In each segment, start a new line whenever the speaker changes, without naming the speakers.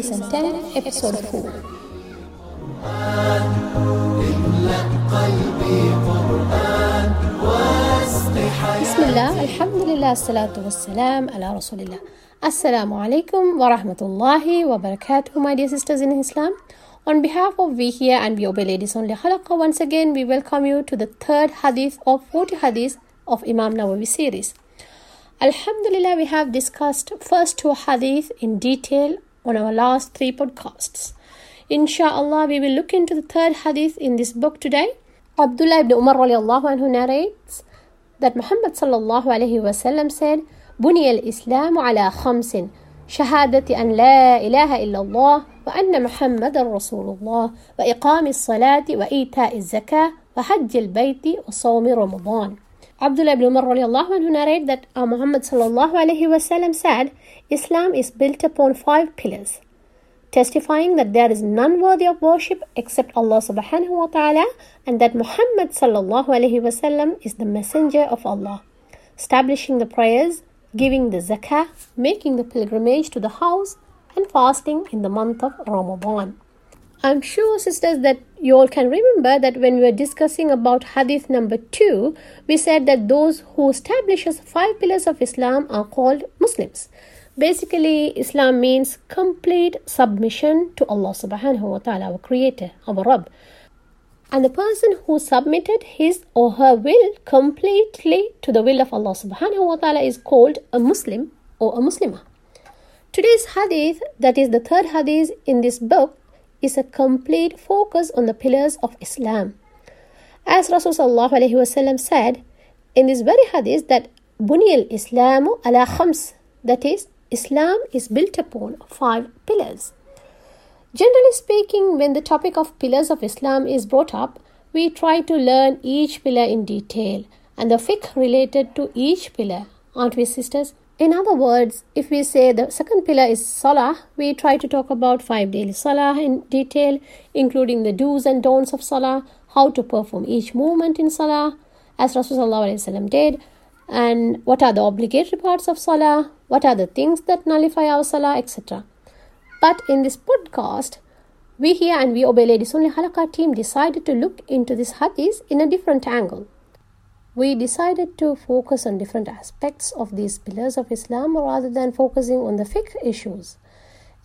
Season 10, Episode 4 Bismillah, alhamdulillah, salatu لله ala والسلام على رسول Assalamu alaikum wa rahmatullahi wa barakatuh, my dear sisters in Islam. On behalf of we hear and we obey ladies only halaqa, once again we welcome you to the third hadith of 40 hadith of Imam Nawawi series. Alhamdulillah, we have discussed first two hadith in detail on our last three podcasts Inshallah we will look into the third hadith in this book today Abdullah ibn Umar radiallahu anhu narrates that Muhammad sallallahu alayhi wasallam said, بني الإسلام على خمس شهادة أن لا إله إلا الله وأن محمد رسول الله وإقام الصلاة وإيتاء الزكاة وحج البيت وصوم رمضان Abdullah ibn Umar radiallahu anhu narrate that uh, Muhammad sallallahu alayhi wasallam said, Islam is built upon five pillars testifying that there is none worthy of worship except Allah subhanahu wa ta'ala and that Muhammad sallallahu alaihi wasallam is the messenger of Allah establishing the prayers giving the zakah making the pilgrimage to the house and fasting in the month of Ramadan I'm sure, sisters, that you all can remember that when we were discussing about hadith number two, we said that those who establishes five pillars of Islam are called Muslims. Basically, Islam means complete submission to Allah subhanahu wa ta'ala, our creator, our Rabb. And the person who submitted his or her will completely to the will of Allah subhanahu wa ta'ala is called a Muslim or a Muslimah. Today's hadith, that is the third hadith in this book, is a complete focus on the pillars of Islam. As Rasulullah said in this very hadith that Buniyal Islamu ala khams, that is, Islam is built upon five pillars. Generally speaking, when the topic of pillars of Islam is brought up, we try to learn each pillar in detail and the fiqh related to each pillar, aren't we, sisters? In other words, if we say the second pillar is Salah, we try to talk about five daily Salah in detail, including the do's and don'ts of Salah, how to perform each movement in Salah, as Rasulullah did, and what are the obligatory parts of Salah, what are the things that nullify our Salah, etc. But in this podcast, we hear and we obey Ladies Only Halaqa team decided to look into this hadith in a different angle. We decided to focus on different aspects of these pillars of Islam rather than focusing on the fiqh issues.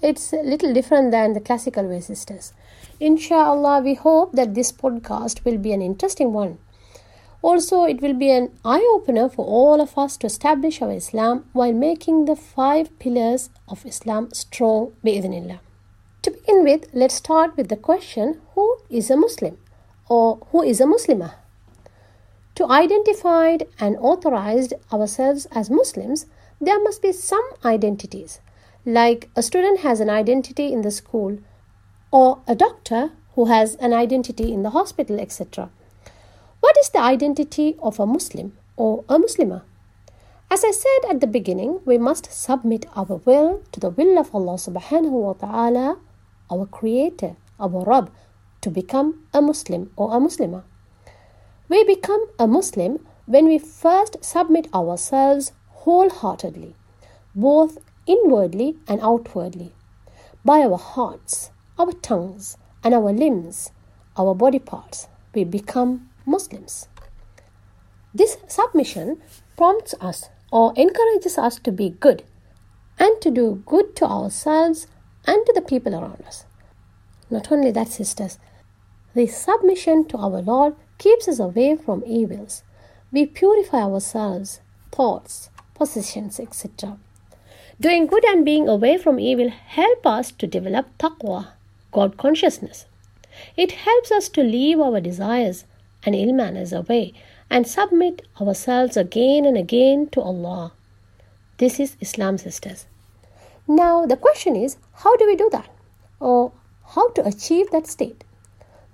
It's a little different than the classical way, sisters. Inshallah, we hope that this podcast will be an interesting one. Also, it will be an eye opener for all of us to establish our Islam while making the five pillars of Islam strong. To begin with, let's start with the question who is a Muslim or who is a Muslimah? To identify and authorize ourselves as Muslims, there must be some identities, like a student has an identity in the school, or a doctor who has an identity in the hospital, etc. What is the identity of a Muslim or a Muslimah? As I said at the beginning, we must submit our will to the will of Allah subhanahu wa ta'ala, our creator, our Rabb, to become a Muslim or a Muslimah. We become a Muslim when we first submit ourselves wholeheartedly, both inwardly and outwardly, by our hearts, our tongues, and our limbs, our body parts. We become Muslims. This submission prompts us or encourages us to be good and to do good to ourselves and to the people around us. Not only that, sisters, this submission to our Lord keeps us away from evils. We purify ourselves, thoughts, possessions, etc. Doing good and being away from evil help us to develop taqwa, God consciousness. It helps us to leave our desires and ill manners away and submit ourselves again and again to Allah. This is Islam, sisters. Now, the question is how do we do that? Or how to achieve that state?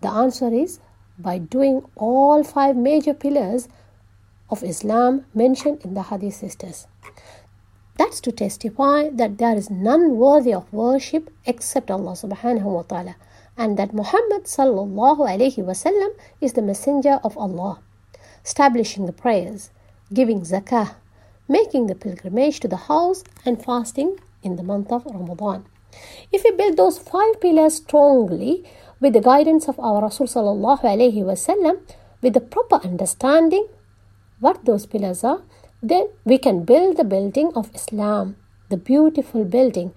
The answer is by doing all five major pillars of Islam mentioned in the Hadith sisters. That's to testify that there is none worthy of worship except Allah subhanahu wa ta'ala and that Muhammad wasallam is the messenger of Allah, establishing the prayers, giving zakah, making the pilgrimage to the house and fasting in the month of Ramadan. If we build those five pillars strongly with the guidance of our Rasul wasallam, with the proper understanding what those pillars are, then we can build the building of Islam, the beautiful building,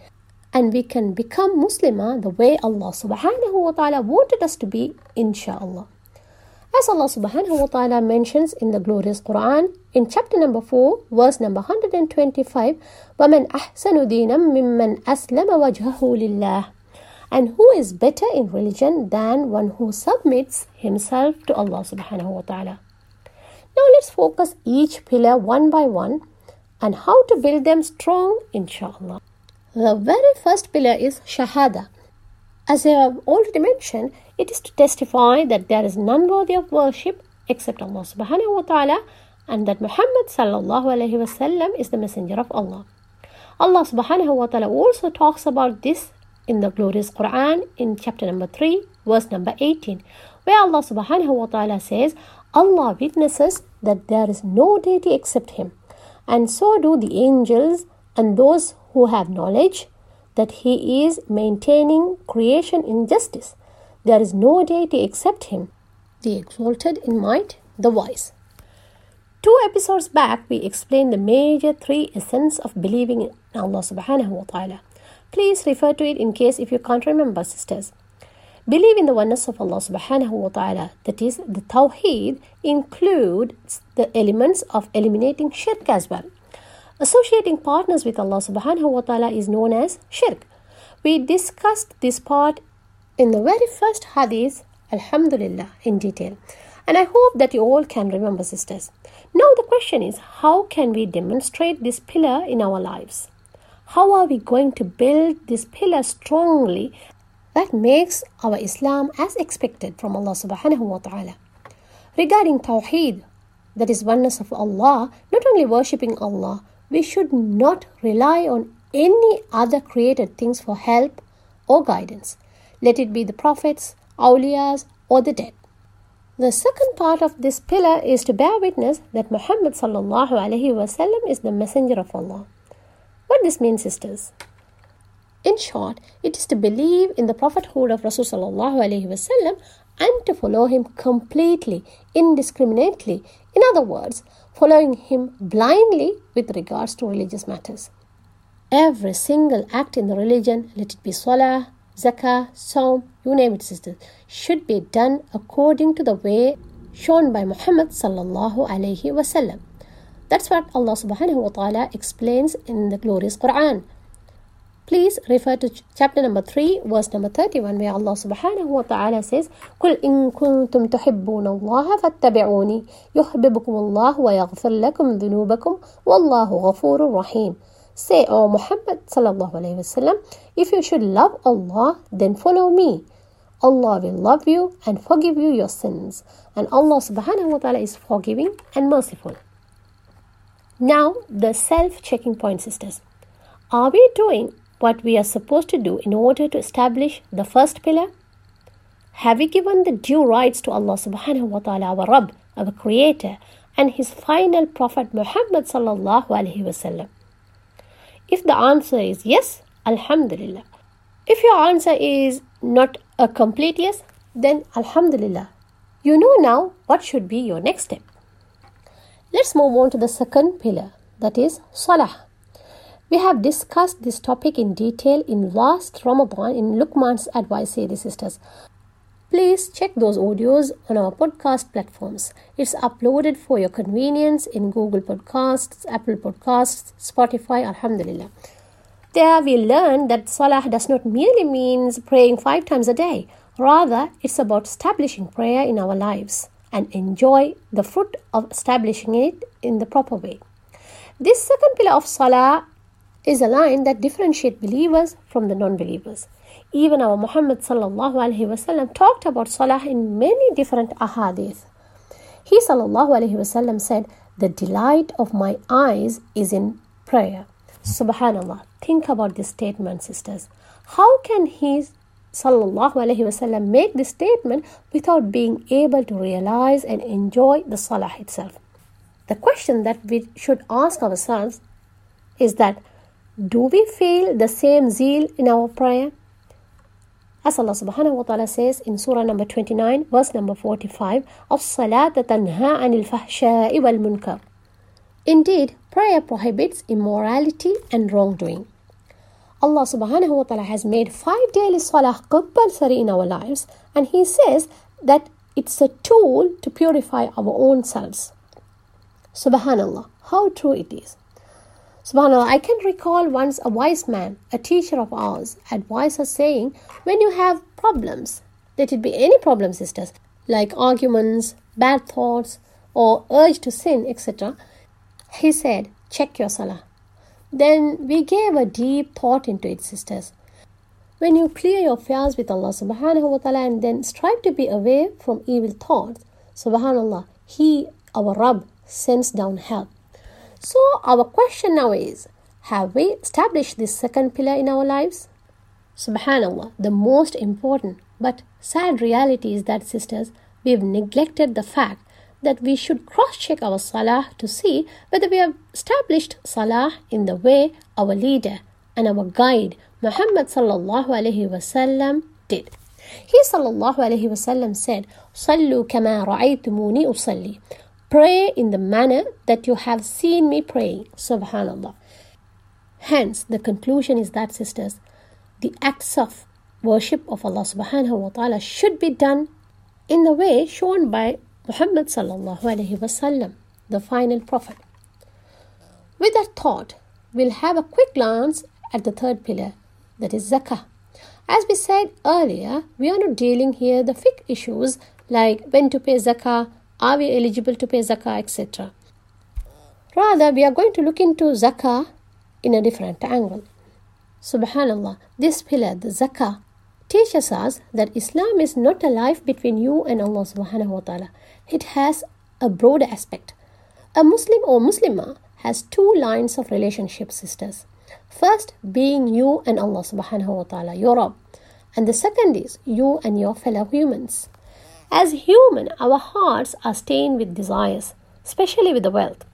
and we can become Muslimah the way Allah subhanahu wa ta'ala wanted us to be, inshallah. As Allah subhanahu wa ta'ala mentions in the glorious Quran in chapter number 4, verse number 125, وَمَنْ أَحْسَنُ دِينًا مِمَّنْ أَسْلَمَ وَجْهَهُ لِلَّهِ And who is better in religion than one who submits himself to Allah subhanahu wa ta'ala? Now let's focus each pillar one by one and how to build them strong, inshallah. The very first pillar is Shahada. As I have already mentioned, it is to testify that there is none worthy of worship except Allah subhanahu wa ta'ala and that Muhammad sallallahu alayhi wasallam is the messenger of Allah. Allah subhanahu wa ta'ala also talks about this in the glorious Quran in chapter number 3 verse number 18 where Allah subhanahu wa ta'ala says Allah witnesses that there is no deity except him and so do the angels and those who have knowledge that he is maintaining creation in justice. There is no deity except him, the exalted in might, the wise. Two episodes back, we explained the major three essence of believing in Allah subhanahu wa ta'ala. Please refer to it in case if you can't remember, sisters. Believe in the oneness of Allah subhanahu wa ta'ala, that is, the Tawheed includes the elements of eliminating shirk as well. Associating partners with Allah subhanahu wa ta'ala is known as shirk. We discussed this part in the very first hadith, Alhamdulillah, in detail. And I hope that you all can remember, sisters. Now, the question is how can we demonstrate this pillar in our lives? How are we going to build this pillar strongly that makes our Islam as expected from Allah subhanahu wa ta'ala? Regarding Tawheed, that is oneness of Allah, not only worshipping Allah, we should not rely on any other created things for help or guidance. Let it be the prophets, awliyas, or the dead. The second part of this pillar is to bear witness that Muhammad is the messenger of Allah. What this means, sisters? In short, it is to believe in the prophethood of Rasul and to follow him completely, indiscriminately. In other words, following him blindly with regards to religious matters. Every single act in the religion, let it be salah, zakah, saum, you name it, sisters, should be done according to the way shown by Muhammad sallallahu alaihi wasallam. That's what Allah subhanahu wa ta'ala explains in the glorious Quran. Please refer to chapter number 3, verse number 31, where Allah subhanahu wa ta'ala says, قُلْ إِن كُنتُمْ تُحِبُّونَ اللَّهَ فَاتَّبِعُونِي يُحْبِبُكُمُ اللَّهُ وَيَغْفِرْ لَكُمْ ذُنُوبَكُمْ وَاللَّهُ غَفُورٌ رَحِيمٌ Say, O Muhammad sallallahu alayhi wasallam, if you should love Allah, then follow me. Allah will love you and forgive you your sins. And Allah subhanahu wa ta'ala is forgiving and merciful. Now, the self checking point, sisters. Are we doing what we are supposed to do in order to establish the first pillar? Have we given the due rights to Allah subhanahu wa ta'ala, our Rabb, our Creator, and His final Prophet Muhammad sallallahu alayhi wasallam? If the answer is yes, Alhamdulillah. If your answer is not a complete yes, then Alhamdulillah. You know now what should be your next step. Let's move on to the second pillar, that is Salah. We have discussed this topic in detail in last Ramadan in Luqman's Advice series, sisters. Please check those audios on our podcast platforms. It's uploaded for your convenience in Google Podcasts, Apple Podcasts, Spotify, Alhamdulillah. There we learn that Salah does not merely means praying five times a day. Rather, it's about establishing prayer in our lives and enjoy the fruit of establishing it in the proper way. This second pillar of Salah is a line that differentiates believers from the non-believers. Even our Muhammad sallallahu alaihi wasallam talked about Salah in many different ahadith. He sallallahu alaihi wasallam said, "The delight of my eyes is in prayer." Subhanallah. Think about this statement, sisters. How can he sallallahu alaihi wasallam make this statement without being able to realize and enjoy the salah itself. The question that we should ask ourselves is that do we feel the same zeal in our prayer? As Allah subhanahu wa ta'ala says in Surah number 29, verse number 45, الصلاة تنهى عن الفحشاء والمنكر. Indeed, prayer prohibits immorality and wrongdoing. Allah subhanahu wa ta'ala has made five daily salah compulsory in our lives, and He says that it's a tool to purify our own selves. Subhanallah, how true it is. Subhanallah, I can recall once a wise man, a teacher of ours, advised us saying, when you have problems, let it be any problem, sisters, like arguments, bad thoughts, or urge to sin, etc., he said, check your salah. Then we gave a deep thought into it, sisters. When you clear your fears with Allah subhanahu wa ta'ala and then strive to be away from evil thoughts, subhanallah, He, our Rabb, sends down help. So, our question now is Have we established this second pillar in our lives? Subhanallah, the most important but sad reality is that, sisters, we've neglected the fact that we should cross check our salah to see whether we have established salah in the way our leader and our guide Muhammad sallallahu alaihi wasallam did. He sallallahu alaihi wasallam said, "Sallu kama ra'aytumuni usalli." Pray in the manner that you have seen me praying. Subhanallah. Hence, the conclusion is that, sisters, the acts of worship of Allah subhanahu wa ta'ala should be done in the way shown by Muhammad sallallahu alayhi wasallam, the final prophet. With that thought, we'll have a quick glance at the third pillar, that is zakah. As we said earlier, we are not dealing here the fiqh issues like when to pay zakah, are we eligible to pay zakah, etc. Rather, we are going to look into zakah in a different angle. Subhanallah, this pillar, the zakah, teaches us that Islam is not a life between you and Allah subhanahu wa ta'ala. It has a broader aspect. A Muslim or Muslimah has two lines of relationship, sisters. First, being you and Allah subhanahu wa ta'ala, your Rabb. And the second is you and your fellow humans. As human, our hearts are stained with desires, especially with the wealth.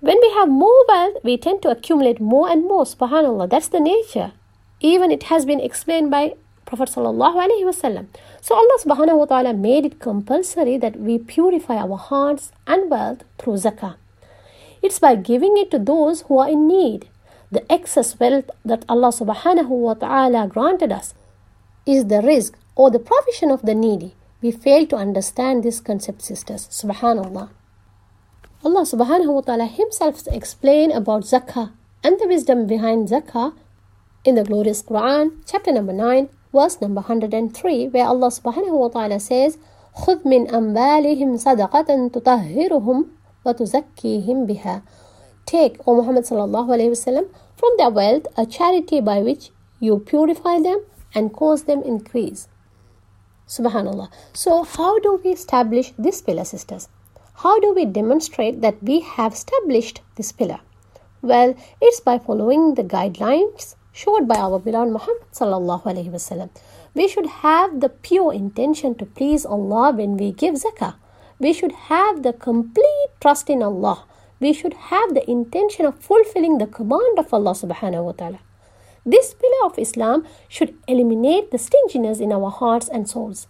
When we have more wealth, we tend to accumulate more and more. Subhanallah, that's the nature. Even it has been explained by Prophet sallallahu alaihi wasallam. So Allah subhanahu wa ta'ala made it compulsory that we purify our hearts and wealth through zakah. It's by giving it to those who are in need. The excess wealth that Allah subhanahu wa ta'ala granted us is the rizq or the provision of the needy. We fail to understand this concept, sisters. Subhanallah. Allah subhanahu wa ta'ala himself explained about zakah and the wisdom behind zakah in the glorious Quran, chapter number 9, verse number 103, where Allah subhanahu wa ta'ala says, خذ من أنبالهم صدقة تطهرهم وتزكيهم بها. Take, O Muhammad sallallahu alayhi wasallam, from their wealth a charity by which you purify them and cause them increase. Subhanallah. So, how do we establish this pillar, sisters? How do we demonstrate that we have established this pillar? Well, it's by following the guidelines showed by our beloved Muhammad. We should have the pure intention to please Allah when we give zakah. We should have the complete trust in Allah. We should have the intention of fulfilling the command of Allah subhanahu wa ta'ala. This pillar of Islam should eliminate the stinginess in our hearts and souls.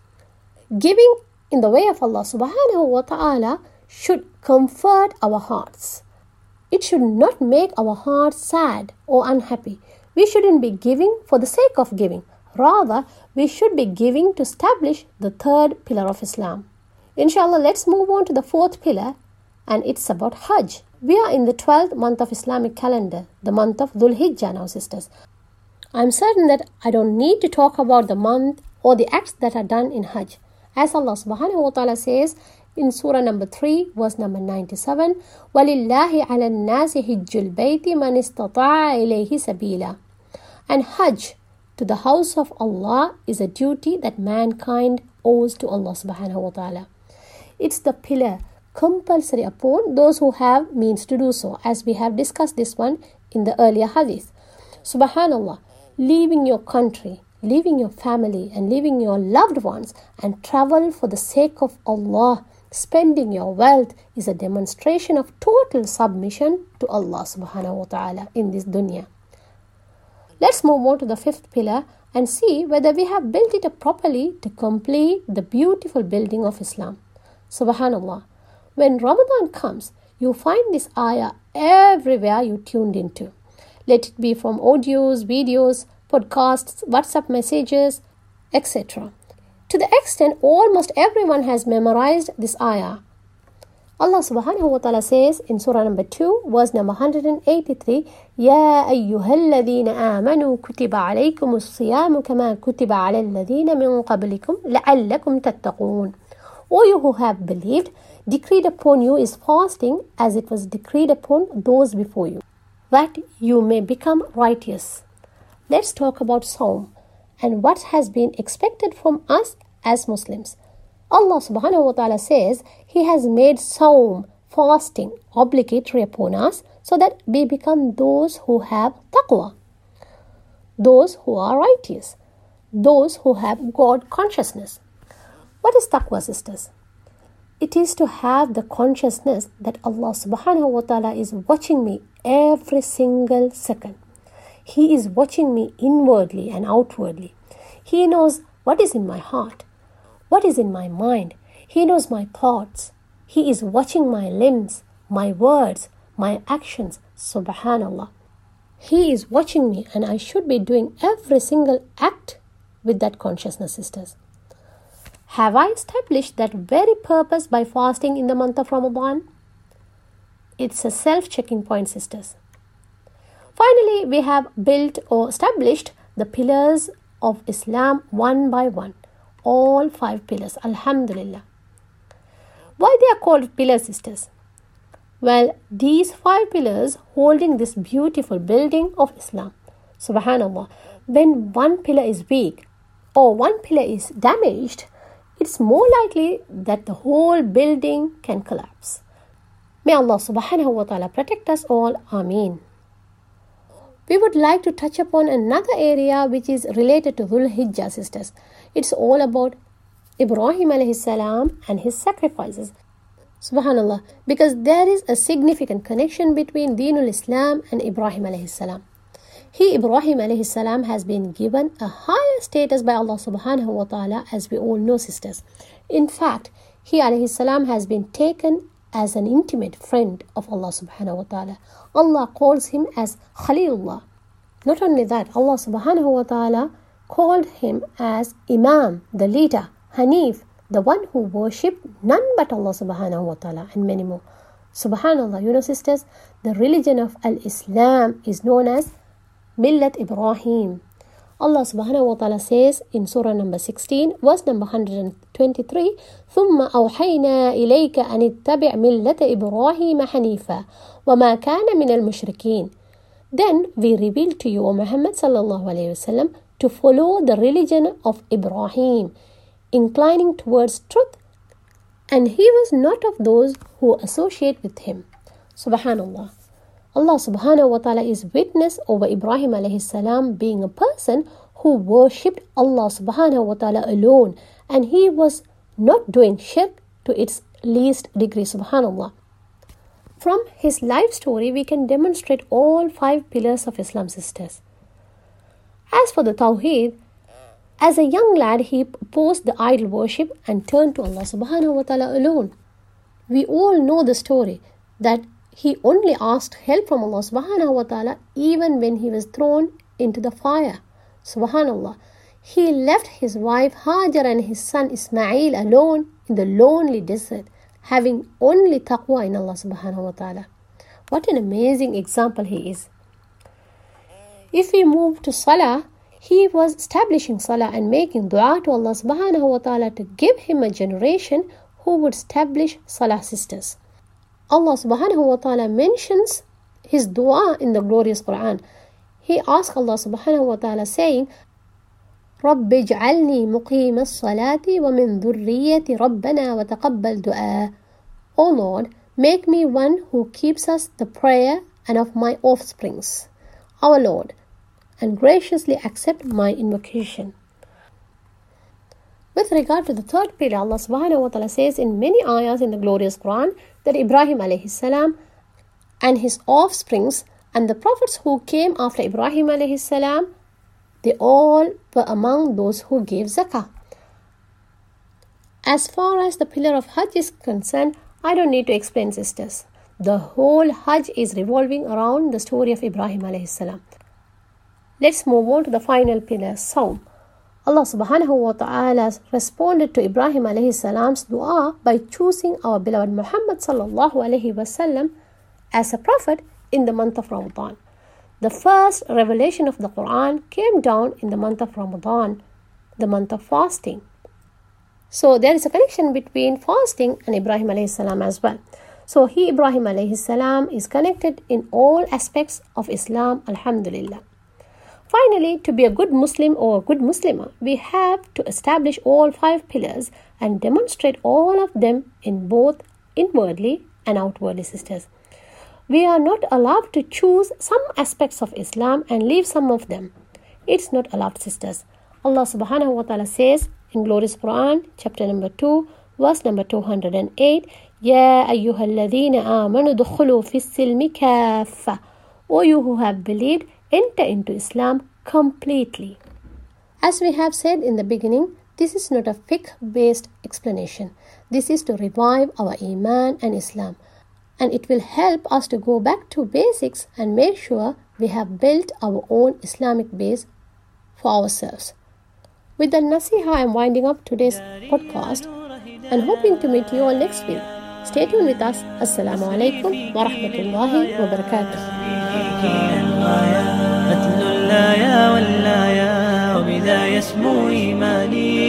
Giving in the way of Allah subhanahu wa ta'ala should comfort our hearts. It should not make our hearts sad or unhappy. We shouldn't be giving for the sake of giving. Rather, we should be giving to establish the third pillar of Islam. Inshallah, let's move on to the fourth pillar, and it's about Hajj. We are in the 12th month of Islamic calendar, the month of Dhul Hijjah now, sisters. I'm certain that I don't need to talk about the month or the acts that are done in Hajj. As Allah subhanahu wa ta'ala says in Surah number 3, verse number 97, وَلِلَّهِ عَلَى النَّاسِ حِجُّ الْبَيْتِ مَنِ اسْتَطَاعَ إِلَيْهِ سَبِيلًا And Hajj to the house of Allah is a duty that mankind owes to Allah subhanahu wa ta'ala. It's the pillar compulsory upon those who have means to do so, as we have discussed this one in the earlier hadith. Subhanallah, leaving your country, leaving your family and leaving your loved ones and travel for the sake of Allah, spending your wealth is a demonstration of total submission to Allah subhanahu wa ta'ala in this dunya. Let's move on to the fifth pillar and see whether we have built it up properly to complete the beautiful building of Islam. Subhanallah. When Ramadan comes, you find this ayah everywhere you tuned into Let it be from audios, videos, podcasts, WhatsApp messages, etc. To the extent almost everyone has memorized this ayah. Allah subhanahu wa ta'ala says in Surah number 2, verse number 183, يا أيها الذين آمنوا كتب عليكم الصيام كما كتب على الذين من قبلكم لعلكم تتقون. O you who have believed, decreed upon you is fasting as it was decreed upon those before you, that you may become righteous. Let's talk about Saum and what has been expected from us as Muslims. Allah subhanahu wa ta'ala says He has made Saum, fasting, obligatory upon us so that we become those who have taqwa, those who are righteous, those who have God consciousness. What is taqwa, sisters? It is to have the consciousness that Allah subhanahu wa ta'ala is watching me every single second. He is watching me inwardly and outwardly. He knows what is in my heart, what is in my mind. He knows my thoughts. He is watching my limbs, my words, my actions. Subhanallah. He is watching me, and I should be doing every single act with that consciousness, sisters. Have I established that very purpose by fasting in the month of Ramadan? It's a self checking point, sisters. Finally, we have built or established the pillars of Islam one by one. All five pillars. Alhamdulillah. Why they are called pillar sisters? Well, these five pillars holding this beautiful building of Islam. Subhanallah. When one pillar is weak or one pillar is damaged, it's more likely that the whole building can collapse. May Allah subhanahu wa ta'ala protect us all. Ameen. We would like to touch upon another area which is related to Dhul Hijjah, sisters. It's all about Ibrahim alayhi salam and his sacrifices. Subhanallah, because there is a significant connection between Deenul Islam and Ibrahim alayhi salam. He, Ibrahim alayhi salam, has been given a higher status by Allah subhanahu wa ta'ala, as we all know, sisters. In fact, he alayhi salam has been taken as an intimate friend of Allah subhanahu wa ta'ala. Allah calls him as Khalilullah. Not only that, Allah subhanahu wa ta'ala called him as Imam, the leader, Hanif, the one who worshipped none but Allah subhanahu wa ta'ala, and many more. Subhanallah, you know, sisters, the religion of Al Islam is known as Millat Ibrahim. Allah subhanahu wa ta'ala says in Surah number 16, verse number 123, ثم أوحينا إليك أن اتبع ملة إبراهيم حنيفا وما كان من المشركين. Then we revealed to you, O Muhammad sallallahu alayhi wasallam, to follow the religion of Ibrahim, inclining towards truth, and he was not of those who associate with him. Subhanallah. Allah subhanahu wa ta'ala is witness over Ibrahim alayhi salam being a person who worshipped Allah subhanahu wa ta'ala alone and he was not doing shirk to its least degree subhanallah. From his life story we can demonstrate all five pillars of Islam sisters. As for the Tawheed, as a young lad, he opposed the idol worship and turned to Allah subhanahu wa ta'ala alone. We all know the story that he only asked help from Allah subhanahu wa ta'ala even when he was thrown into the fire. Subhanallah. He left his wife Hajar and his son Ismail alone in the lonely desert, having only taqwa in Allah subhanahu wa ta'ala. What an amazing example he is. If we move to Salah, he was establishing Salah and making dua to Allah subhanahu wa ta'ala to give him a generation who would establish Salah sisters. Allah subhanahu wa ta'ala mentions his dua in the glorious Quran. He asked Allah subhanahu wa ta'ala saying, رب اجعلني مقيم الصلاة ومن ذريتي ربنا وتقبل دعاء. O Lord, make me one who keeps us the prayer and of my offsprings. Our Lord, and graciously accept my invocation. With regard to the third pillar, Allah subhanahu wa ta'ala says in many ayahs in the glorious Quran that Ibrahim alayhi salam and his offsprings and the prophets who came after Ibrahim alayhi salam, they all were among those who gave zakah. As far as the pillar of Hajj is concerned, I don't need to explain, sisters. The whole Hajj is revolving around the story of Ibrahim alayhi salam. Let's move on to the final pillar, Saum. Allah subhanahu wa ta'ala responded to Ibrahim alayhi salam's dua by choosing our beloved Muhammad sallallahu alayhi wasallam as a prophet in the month of Ramadan. The first revelation of the Quran came down in the month of Ramadan, the month of fasting. So there is a connection between fasting and Ibrahim alayhi salam as well. So he Ibrahim alayhi salam is connected in all aspects of Islam, alhamdulillah. Finally, to be a good Muslim or a good Muslimah, we have to establish all five pillars and demonstrate all of them in both inwardly and outwardly, sisters. We are not allowed to choose some aspects of Islam and leave some of them. It's not allowed, sisters. Allah subhanahu wa ta'ala says in glorious Quran, chapter number 2, verse number 208, يا أيها الذين آمنوا دخلوا في السلم كافة O you who have believed, enter into Islam completely. As we have said in the beginning, this is not a fiqh based explanation. This is to revive our Iman and Islam. And it will help us to go back to basics and make sure we have built our own Islamic base for ourselves. With the nasiha, I am winding up today's podcast and hoping to meet you all next week. Stay tuned with us. Assalamu alaikum wa rahmatullahi wa barakatuh.
ولا يا ولا يا وبذا يسمو إيماني.